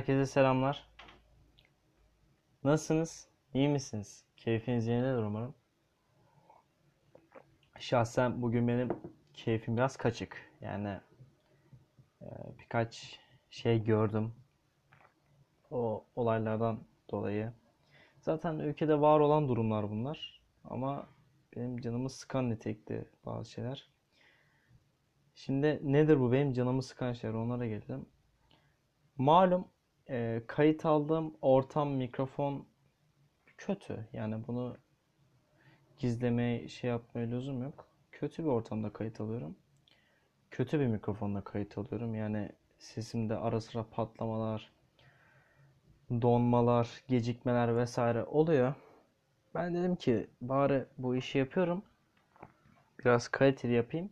Herkese selamlar. Nasılsınız? İyi misiniz? Keyfiniz yerindedir umarım. Şahsen bugün benim keyfim biraz kaçık. Yani e, birkaç şey gördüm. O olaylardan dolayı. Zaten ülkede var olan durumlar bunlar. Ama benim canımı sıkan nitelikte bazı şeyler. Şimdi nedir bu benim canımı sıkan şeyler onlara gelelim. Malum e, kayıt aldığım ortam mikrofon kötü. Yani bunu gizlemeye şey yapmaya lüzum yok. Kötü bir ortamda kayıt alıyorum. Kötü bir mikrofonla kayıt alıyorum. Yani sesimde ara sıra patlamalar, donmalar, gecikmeler vesaire oluyor. Ben dedim ki bari bu işi yapıyorum. Biraz kaliteli yapayım.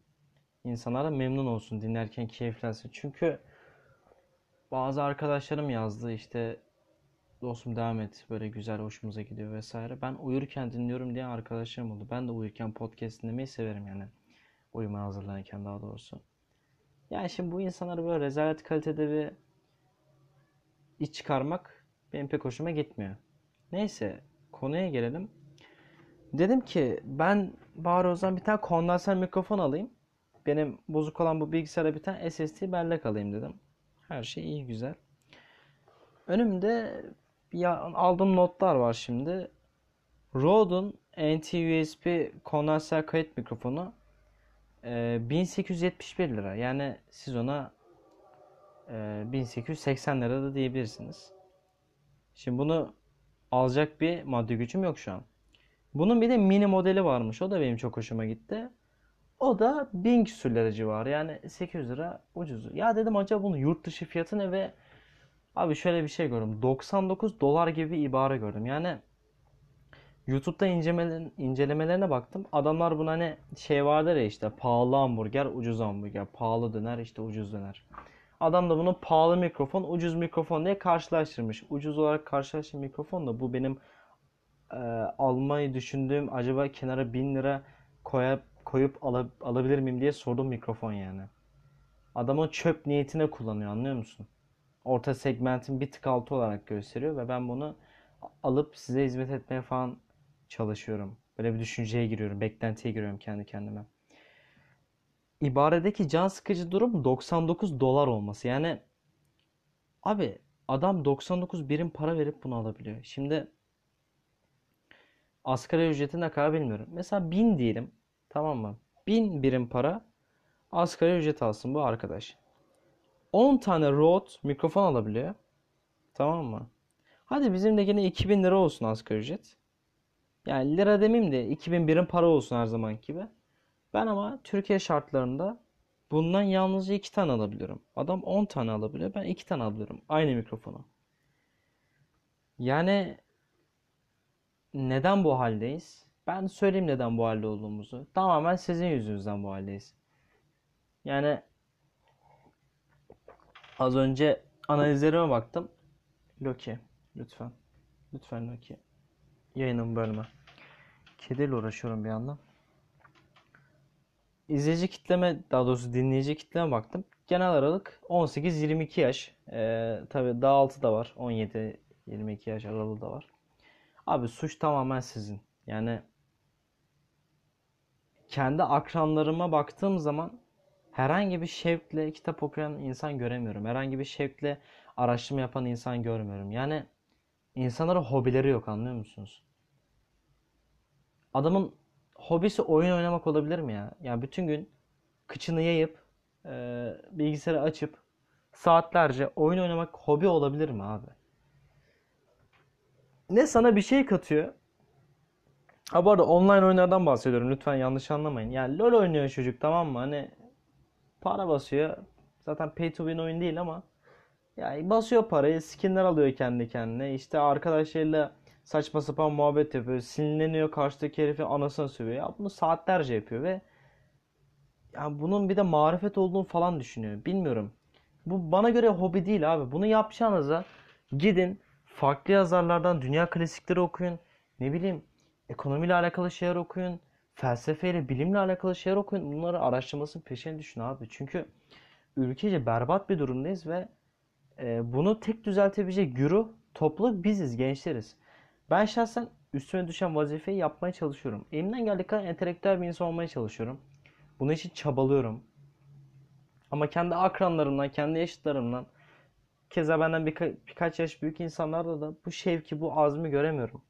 İnsanlar da memnun olsun dinlerken keyiflensin. Çünkü bazı arkadaşlarım yazdı işte dostum devam et böyle güzel hoşumuza gidiyor vesaire. Ben uyurken dinliyorum diye arkadaşlarım oldu. Ben de uyurken podcast dinlemeyi severim yani. Uyumaya hazırlanırken daha doğrusu. Yani şimdi bu insanları böyle rezalet kalitede bir iç çıkarmak benim pek hoşuma gitmiyor. Neyse konuya gelelim. Dedim ki ben bari o zaman bir tane kondanser mikrofon alayım. Benim bozuk olan bu bilgisayara bir tane SSD bellek alayım dedim. Her şey iyi güzel. Önümde ya aldığım notlar var şimdi. Rode'un NT-USB kondanser kayıt mikrofonu e, 1871 lira. Yani siz ona e, 1880 lira da diyebilirsiniz. Şimdi bunu alacak bir maddi gücüm yok şu an. Bunun bir de mini modeli varmış. O da benim çok hoşuma gitti. O da 1000 küsür lira civarı. Yani 800 lira ucuz. Ya dedim acaba bunun yurt dışı fiyatı ne ve abi şöyle bir şey gördüm. 99 dolar gibi bir ibare gördüm. Yani YouTube'da incelemelerine, incelemelerine baktım. Adamlar buna hani şey vardır ya işte pahalı hamburger, ucuz hamburger, pahalı döner, işte ucuz döner. Adam da bunu pahalı mikrofon, ucuz mikrofon diye karşılaştırmış. Ucuz olarak karşılaştığım mikrofon da bu benim e, almayı düşündüğüm acaba kenara 1000 lira koyup koyup al alabilir miyim diye sordum mikrofon yani. Adamın çöp niyetine kullanıyor anlıyor musun? Orta segmentin bir tık altı olarak gösteriyor ve ben bunu alıp size hizmet etmeye falan çalışıyorum. Böyle bir düşünceye giriyorum, beklentiye giriyorum kendi kendime. İbaredeki can sıkıcı durum 99 dolar olması. Yani abi adam 99 birim para verip bunu alabiliyor. Şimdi asgari ücreti ne kadar bilmiyorum. Mesela 1000 diyelim. Tamam mı? 1000 birim para asgari ücret alsın bu arkadaş. 10 tane Rode mikrofon alabiliyor. Tamam mı? Hadi bizim de yine 2000 lira olsun asgari ücret. Yani lira demeyeyim de 2000 birim para olsun her zaman gibi. Ben ama Türkiye şartlarında bundan yalnızca 2 tane alabiliyorum. Adam 10 tane alabiliyor. Ben 2 tane alıyorum. Aynı mikrofonu. Yani neden bu haldeyiz? Ben söyleyeyim neden bu halde olduğumuzu. Tamamen sizin yüzünüzden bu haldeyiz. Yani az önce analizlerime baktım. Loki lütfen. Lütfen Loki. Yayınımı bölme. Kediyle uğraşıyorum bir yandan. İzleyici kitleme, daha doğrusu dinleyici kitleme baktım. Genel aralık 18-22 yaş. Ee, tabii daha altı da var. 17-22 yaş aralığı da var. Abi suç tamamen sizin. Yani kendi akranlarıma baktığım zaman herhangi bir şevkle kitap okuyan insan göremiyorum. Herhangi bir şevkle araştırma yapan insan görmüyorum. Yani insanların hobileri yok anlıyor musunuz? Adamın hobisi oyun oynamak olabilir mi ya? Yani bütün gün kıçını yayıp e, bilgisayarı açıp saatlerce oyun oynamak hobi olabilir mi abi? Ne sana bir şey katıyor Ha bu arada online oyunlardan bahsediyorum. Lütfen yanlış anlamayın. Yani LoL oynuyor çocuk tamam mı? Hani para basıyor. Zaten pay to win oyun değil ama yani basıyor parayı, skinler alıyor kendi kendine. İşte arkadaşlarıyla saçma sapan muhabbet yapıyor. Sinirleniyor karşıdaki herifi anasını sövüyor. Ya bunu saatlerce yapıyor ve ya bunun bir de marifet olduğunu falan düşünüyor. Bilmiyorum. Bu bana göre hobi değil abi. Bunu yapacağınıza gidin farklı yazarlardan dünya klasikleri okuyun. Ne bileyim ekonomiyle alakalı şeyler okuyun. Felsefeyle, bilimle alakalı şeyler okuyun. Bunları araştırmasının peşine düşün abi. Çünkü ülkece berbat bir durumdayız ve e, bunu tek düzeltebilecek güruh, topluluk biziz, gençleriz. Ben şahsen üstüme düşen vazifeyi yapmaya çalışıyorum. Elimden geldiği kadar entelektüel bir insan olmaya çalışıyorum. Bunun için çabalıyorum. Ama kendi akranlarımdan, kendi yaşıtlarımdan, keza benden birka- birkaç yaş büyük insanlarda da bu şevki, bu azmi göremiyorum.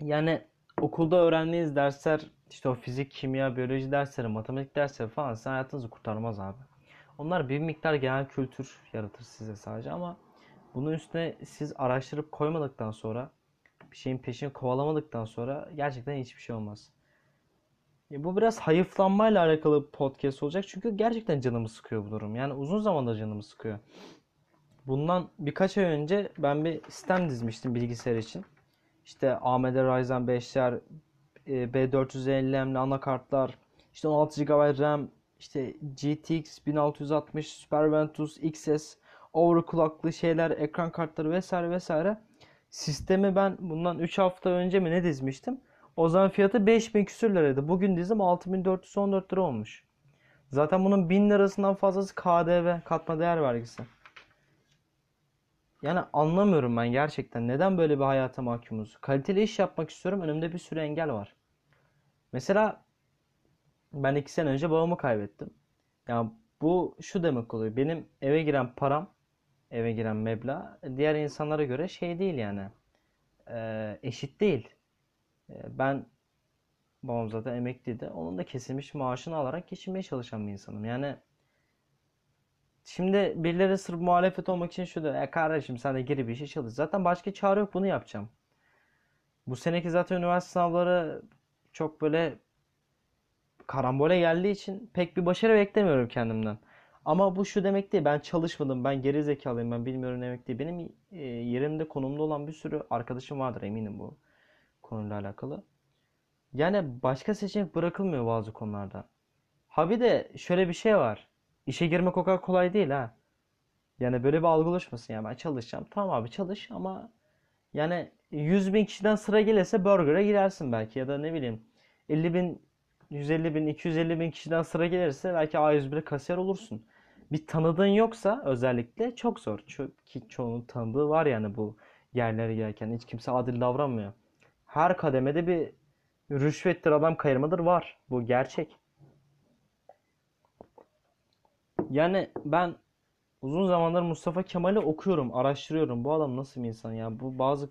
Yani okulda öğrendiğiniz dersler, işte o fizik, kimya, biyoloji dersleri, matematik dersleri falan sizin hayatınızı kurtarmaz abi. Onlar bir miktar genel kültür yaratır size sadece ama bunun üstüne siz araştırıp koymadıktan sonra, bir şeyin peşini kovalamadıktan sonra gerçekten hiçbir şey olmaz. Ya bu biraz hayıflanmayla alakalı podcast olacak. Çünkü gerçekten canımı sıkıyor bu durum. Yani uzun zamandır canımı sıkıyor. Bundan birkaç ay önce ben bir sistem dizmiştim bilgisayar için. İşte AMD Ryzen 5'ler, e, B450M'li anakartlar, işte 16 GB RAM, işte GTX 1660, Super Ventus, XS, overclocklı şeyler, ekran kartları vesaire vesaire. Sistemi ben bundan 3 hafta önce mi ne dizmiştim? O zaman fiyatı 5000 küsür liraydı. Bugün dizim 6414 lira olmuş. Zaten bunun 1000 lirasından fazlası KDV, katma değer vergisi. Yani anlamıyorum ben gerçekten. Neden böyle bir hayata mahkumuz? Kaliteli iş yapmak istiyorum. Önümde bir sürü engel var. Mesela ben iki sene önce babamı kaybettim. Ya bu şu demek oluyor. Benim eve giren param, eve giren meblağ diğer insanlara göre şey değil yani. Ee, eşit değil. Ee, ben babam zaten emekliydi. Onun da kesilmiş maaşını alarak geçinmeye çalışan bir insanım. Yani şimdi birileri sırf muhalefet olmak için şu da e kardeşim sen de geri bir işe çalış. Zaten başka çare yok bunu yapacağım. Bu seneki zaten üniversite sınavları çok böyle karambole geldiği için pek bir başarı beklemiyorum kendimden. Ama bu şu demek değil. Ben çalışmadım. Ben geri zekalıyım. Ben bilmiyorum demek değil. Benim e, yerimde konumda olan bir sürü arkadaşım vardır eminim bu konuyla alakalı. Yani başka seçenek bırakılmıyor bazı konularda. Ha bir de şöyle bir şey var. İşe girmek o kadar kolay değil ha. Yani böyle bir algı oluşmasın ya ben çalışacağım. Tamam abi çalış ama yani 100 bin kişiden sıra gelirse burger'a girersin belki ya da ne bileyim 50 bin 150 bin 250 bin kişiden sıra gelirse belki A101'e kasiyer olursun. Bir tanıdığın yoksa özellikle çok zor. Ki çoğunun tanıdığı var yani bu yerlere gelirken hiç kimse adil davranmıyor. Her kademede bir rüşvettir adam kayırmadır var. Bu gerçek. Yani ben uzun zamandır Mustafa Kemal'i okuyorum, araştırıyorum. Bu adam nasıl bir insan ya? Bu bazı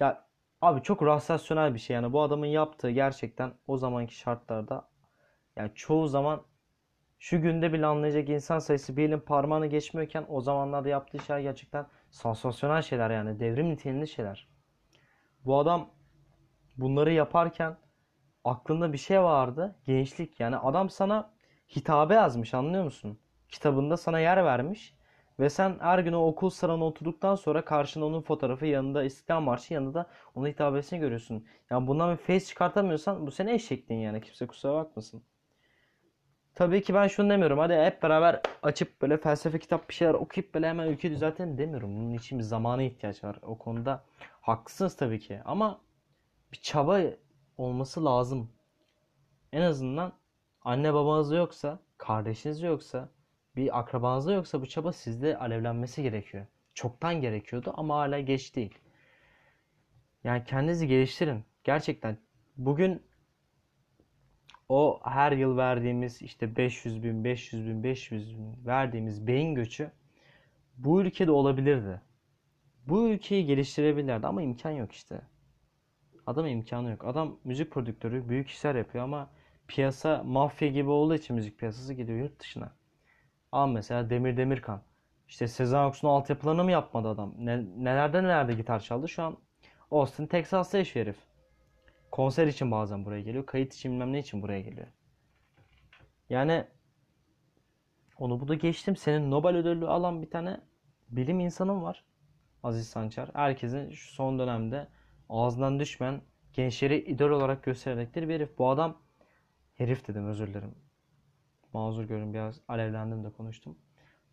ya abi çok rahsasyonel bir şey yani. Bu adamın yaptığı gerçekten o zamanki şartlarda yani çoğu zaman şu günde bile anlayacak insan sayısı bir elin parmağını geçmiyorken o zamanlarda yaptığı şeyler gerçekten sansasyonel şeyler yani devrim niteliğinde şeyler. Bu adam bunları yaparken aklında bir şey vardı. Gençlik yani adam sana hitabe yazmış anlıyor musun? Kitabında sana yer vermiş. Ve sen her gün o okul sıranı oturduktan sonra karşında onun fotoğrafı yanında İstiklal Marşı yanında da onun hitabesini görüyorsun. Yani bundan bir face çıkartamıyorsan bu sene eşekliğin yani kimse kusura bakmasın. Tabii ki ben şunu demiyorum. Hadi hep beraber açıp böyle felsefe kitap bir şeyler okuyup böyle hemen ülke düzeltelim demiyorum. Bunun için bir zamana ihtiyaç var. O konuda haklısınız tabii ki. Ama bir çaba olması lazım. En azından anne babanız yoksa, kardeşiniz yoksa, bir akrabanız yoksa bu çaba sizde alevlenmesi gerekiyor. Çoktan gerekiyordu ama hala geç değil. Yani kendinizi geliştirin. Gerçekten bugün o her yıl verdiğimiz işte 500 bin, 500 bin, 500 bin verdiğimiz beyin göçü bu ülkede olabilirdi. Bu ülkeyi geliştirebilirlerdi ama imkan yok işte. Adam imkanı yok. Adam müzik prodüktörü, büyük işler yapıyor ama piyasa mafya gibi olduğu için müzik piyasası gidiyor yurt dışına. Ama mesela Demir Demirkan. İşte Sezen Aksu'nun altyapılarını mı yapmadı adam? Ne, nelerde nelerde gitar çaldı? Şu an Austin, Texas'ta yaşıyor herif. Konser için bazen buraya geliyor. Kayıt için bilmem ne için buraya geliyor. Yani onu bu da geçtim. Senin Nobel ödülü alan bir tane bilim insanın var. Aziz Sancar. Herkesin şu son dönemde ağzından düşmeyen gençleri idol olarak gösterdikleri bir herif. Bu adam herif dedim özür dilerim. Mazur görün biraz alevlendim de konuştum.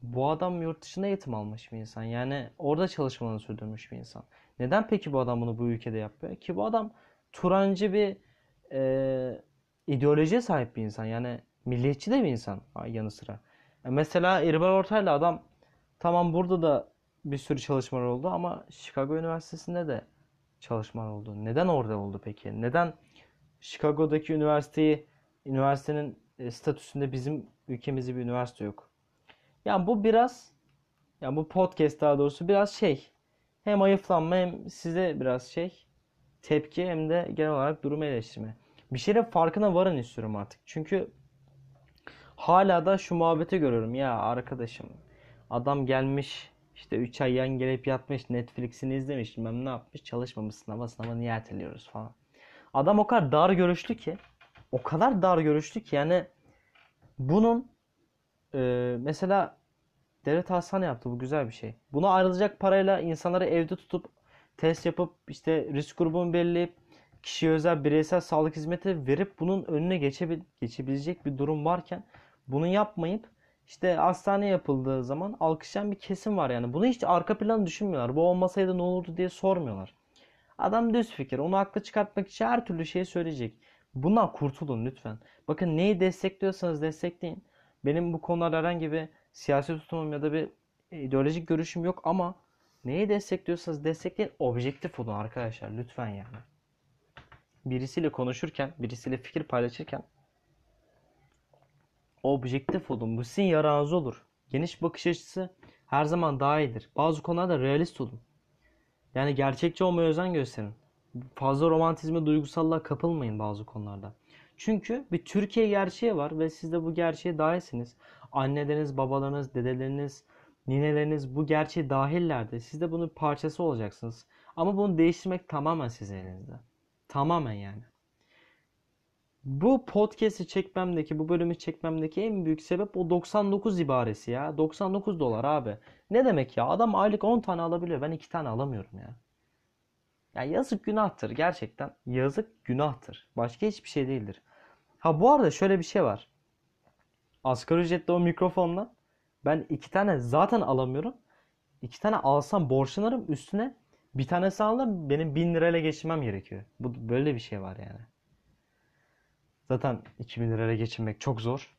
Bu adam yurt dışında eğitim almış bir insan. Yani orada çalışmalarını sürdürmüş bir insan. Neden peki bu adam bunu bu ülkede yapıyor? Ki bu adam Turancı bir e, ideolojiye sahip bir insan. Yani milliyetçi de bir insan yanı sıra. E mesela İrfan Ortaylı adam tamam burada da bir sürü çalışmalar oldu ama Chicago Üniversitesi'nde de çalışmalar oldu. Neden orada oldu peki? Neden Chicago'daki üniversiteyi üniversitenin e, statüsünde bizim ülkemizde bir üniversite yok? Yani bu biraz yani bu podcast daha doğrusu biraz şey hem ayıflanma hem size biraz şey tepki hem de genel olarak durumu eleştirme. Bir şeyin farkına varın istiyorum artık. Çünkü hala da şu muhabbeti görüyorum. Ya arkadaşım adam gelmiş işte 3 ay yan gelip yatmış Netflix'ini izlemiş bilmem ne yapmış çalışmamış sınava sınava niye erteliyoruz falan. Adam o kadar dar görüşlü ki o kadar dar görüşlü ki yani bunun e, mesela devlet hastane yaptı bu güzel bir şey. Buna ayrılacak parayla insanları evde tutup test yapıp işte risk grubunu belirleyip kişiye özel bireysel sağlık hizmeti verip bunun önüne geçebil geçebilecek bir durum varken bunu yapmayıp işte hastane yapıldığı zaman alkışlayan bir kesim var yani. Bunu hiç arka planı düşünmüyorlar. Bu olmasaydı ne olurdu diye sormuyorlar. Adam düz fikir. Onu haklı çıkartmak için her türlü şeyi söyleyecek. Bundan kurtulun lütfen. Bakın neyi destekliyorsanız destekleyin. Benim bu konularda herhangi bir siyasi tutumum ya da bir ideolojik görüşüm yok ama neyi destekliyorsanız destekleyin. Objektif olun arkadaşlar lütfen yani. Birisiyle konuşurken, birisiyle fikir paylaşırken objektif olun. Bu sizin yararınız olur. Geniş bakış açısı her zaman daha iyidir. Bazı konularda realist olun. Yani gerçekçi olmaya özen gösterin. Fazla romantizme, duygusallığa kapılmayın bazı konularda. Çünkü bir Türkiye gerçeği var ve siz de bu gerçeğe dahilsiniz. Anneleriniz, babalarınız, dedeleriniz, nineleriniz bu gerçeğe dahillerdi. Siz de bunun parçası olacaksınız. Ama bunu değiştirmek tamamen sizin elinizde. Tamamen yani. Bu podcast'i çekmemdeki, bu bölümü çekmemdeki en büyük sebep o 99 ibaresi ya. 99 dolar abi. Ne demek ya? Adam aylık 10 tane alabiliyor. Ben 2 tane alamıyorum ya. Ya yazık günahtır gerçekten. Yazık günahtır. Başka hiçbir şey değildir. Ha bu arada şöyle bir şey var. Asgari ücretle o mikrofonla ben iki tane zaten alamıyorum. İki tane alsam borçlanırım üstüne bir tanesi alırım benim bin lirayla geçirmem gerekiyor. Bu böyle bir şey var yani. Zaten 2000 liraya geçinmek çok zor.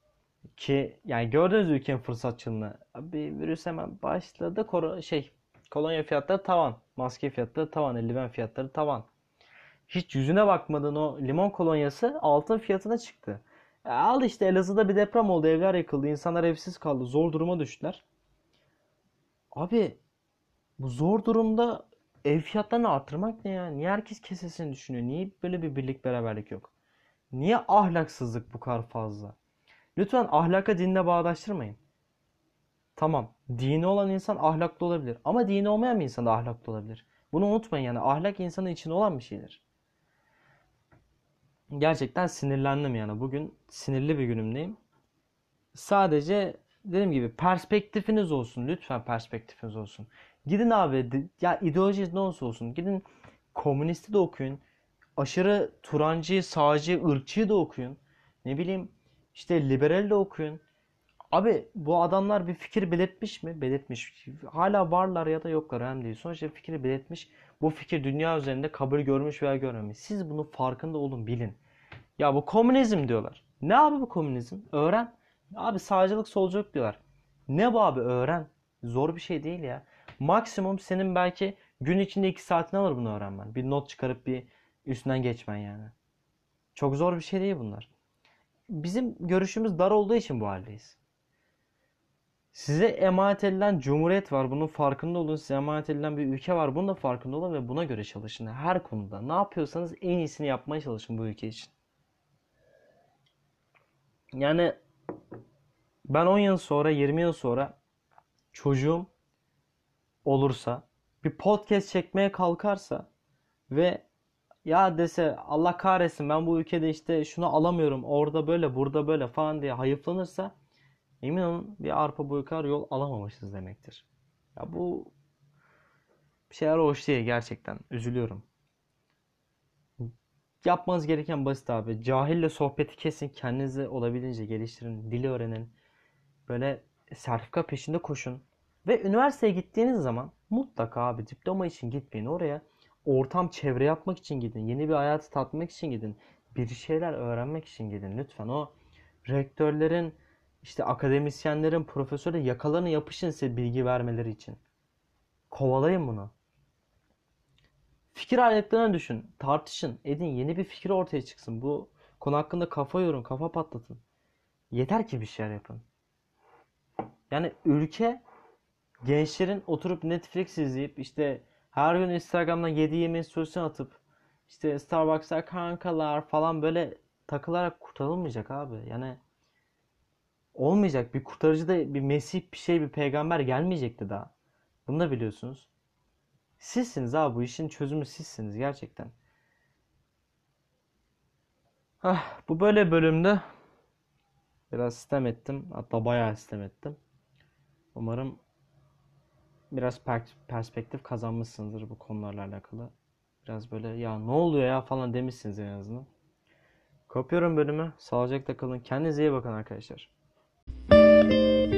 Ki yani gördüğünüz ülkenin fırsatçılığını. Bir virüs hemen başladı. Koro şey kolonya fiyatları tavan. Maske fiyatları tavan. Eldiven fiyatları tavan. Hiç yüzüne bakmadın o limon kolonyası altın fiyatına çıktı. Ya al işte Elazığ'da bir deprem oldu. Evler yıkıldı. insanlar evsiz kaldı. Zor duruma düştüler. Abi bu zor durumda ev fiyatlarını artırmak ne ya? Niye herkes kesesini düşünüyor? Niye böyle bir birlik beraberlik yok? Niye ahlaksızlık bu kadar fazla? Lütfen ahlaka dinle bağdaştırmayın. Tamam, dini olan insan ahlaklı olabilir. Ama dini olmayan bir insan da ahlaklı olabilir. Bunu unutmayın yani ahlak insanın içinde olan bir şeydir. Gerçekten sinirlendim yani. Bugün sinirli bir günümdeyim. Sadece dediğim gibi perspektifiniz olsun. Lütfen perspektifiniz olsun. Gidin abi ya ideolojiniz ne olursa olsun. Gidin komünisti de okuyun aşırı Turancı, sağcı, ırkçıyı da okuyun. Ne bileyim işte liberal de okuyun. Abi bu adamlar bir fikir belirtmiş mi? Belirtmiş. Hala varlar ya da yoklar önemli değil. Sonuçta fikri belirtmiş. Bu fikir dünya üzerinde kabul görmüş veya görmemiş. Siz bunun farkında olun bilin. Ya bu komünizm diyorlar. Ne abi bu komünizm? Öğren. Abi sağcılık solculuk diyorlar. Ne bu abi öğren. Zor bir şey değil ya. Maksimum senin belki gün içinde 2 saatini alır bunu öğrenmen. Bir not çıkarıp bir üstünden geçmen yani. Çok zor bir şey değil bunlar. Bizim görüşümüz dar olduğu için bu haldeyiz. Size emanet edilen cumhuriyet var. Bunun farkında olun. Size emanet edilen bir ülke var. Bunun da farkında olun ve buna göre çalışın. Her konuda. Ne yapıyorsanız en iyisini yapmaya çalışın bu ülke için. Yani ben 10 yıl sonra, 20 yıl sonra çocuğum olursa, bir podcast çekmeye kalkarsa ve ya dese Allah kahretsin ben bu ülkede işte şunu alamıyorum orada böyle burada böyle falan diye hayıflanırsa emin olun bir arpa boyu kadar yol alamamışız demektir. Ya bu bir şeyler hoş değil gerçekten. Üzülüyorum. Yapmanız gereken basit abi. Cahille sohbeti kesin. Kendinizi olabildiğince geliştirin. Dili öğrenin. Böyle sertifika peşinde koşun. Ve üniversiteye gittiğiniz zaman mutlaka abi diploma için gitmeyin oraya ortam çevre yapmak için gidin. Yeni bir hayatı tatmak için gidin. Bir şeyler öğrenmek için gidin. Lütfen o rektörlerin işte akademisyenlerin, profesörlerin yakalarına yapışın size bilgi vermeleri için. Kovalayın bunu. Fikir ayrılıklarını düşün, tartışın, edin, yeni bir fikir ortaya çıksın. Bu konu hakkında kafa yorun, kafa patlatın. Yeter ki bir şeyler yapın. Yani ülke gençlerin oturup Netflix izleyip işte her gün Instagram'dan 7 yemeğin storiesini atıp işte Starbucks'ta kankalar falan böyle takılarak kurtarılmayacak abi. Yani olmayacak. Bir kurtarıcı da bir Mesih bir şey bir peygamber gelmeyecekti daha. Bunu da biliyorsunuz. Sizsiniz abi bu işin çözümü sizsiniz gerçekten. Ah, bu böyle bölümde biraz sistem ettim. Hatta bayağı sistem ettim. Umarım biraz per- perspektif kazanmışsınızdır bu konularla alakalı. Biraz böyle ya ne oluyor ya falan demişsiniz en azından. Kapıyorum bölümü. Sağlıcakla kalın. Kendinize iyi bakın arkadaşlar. thank you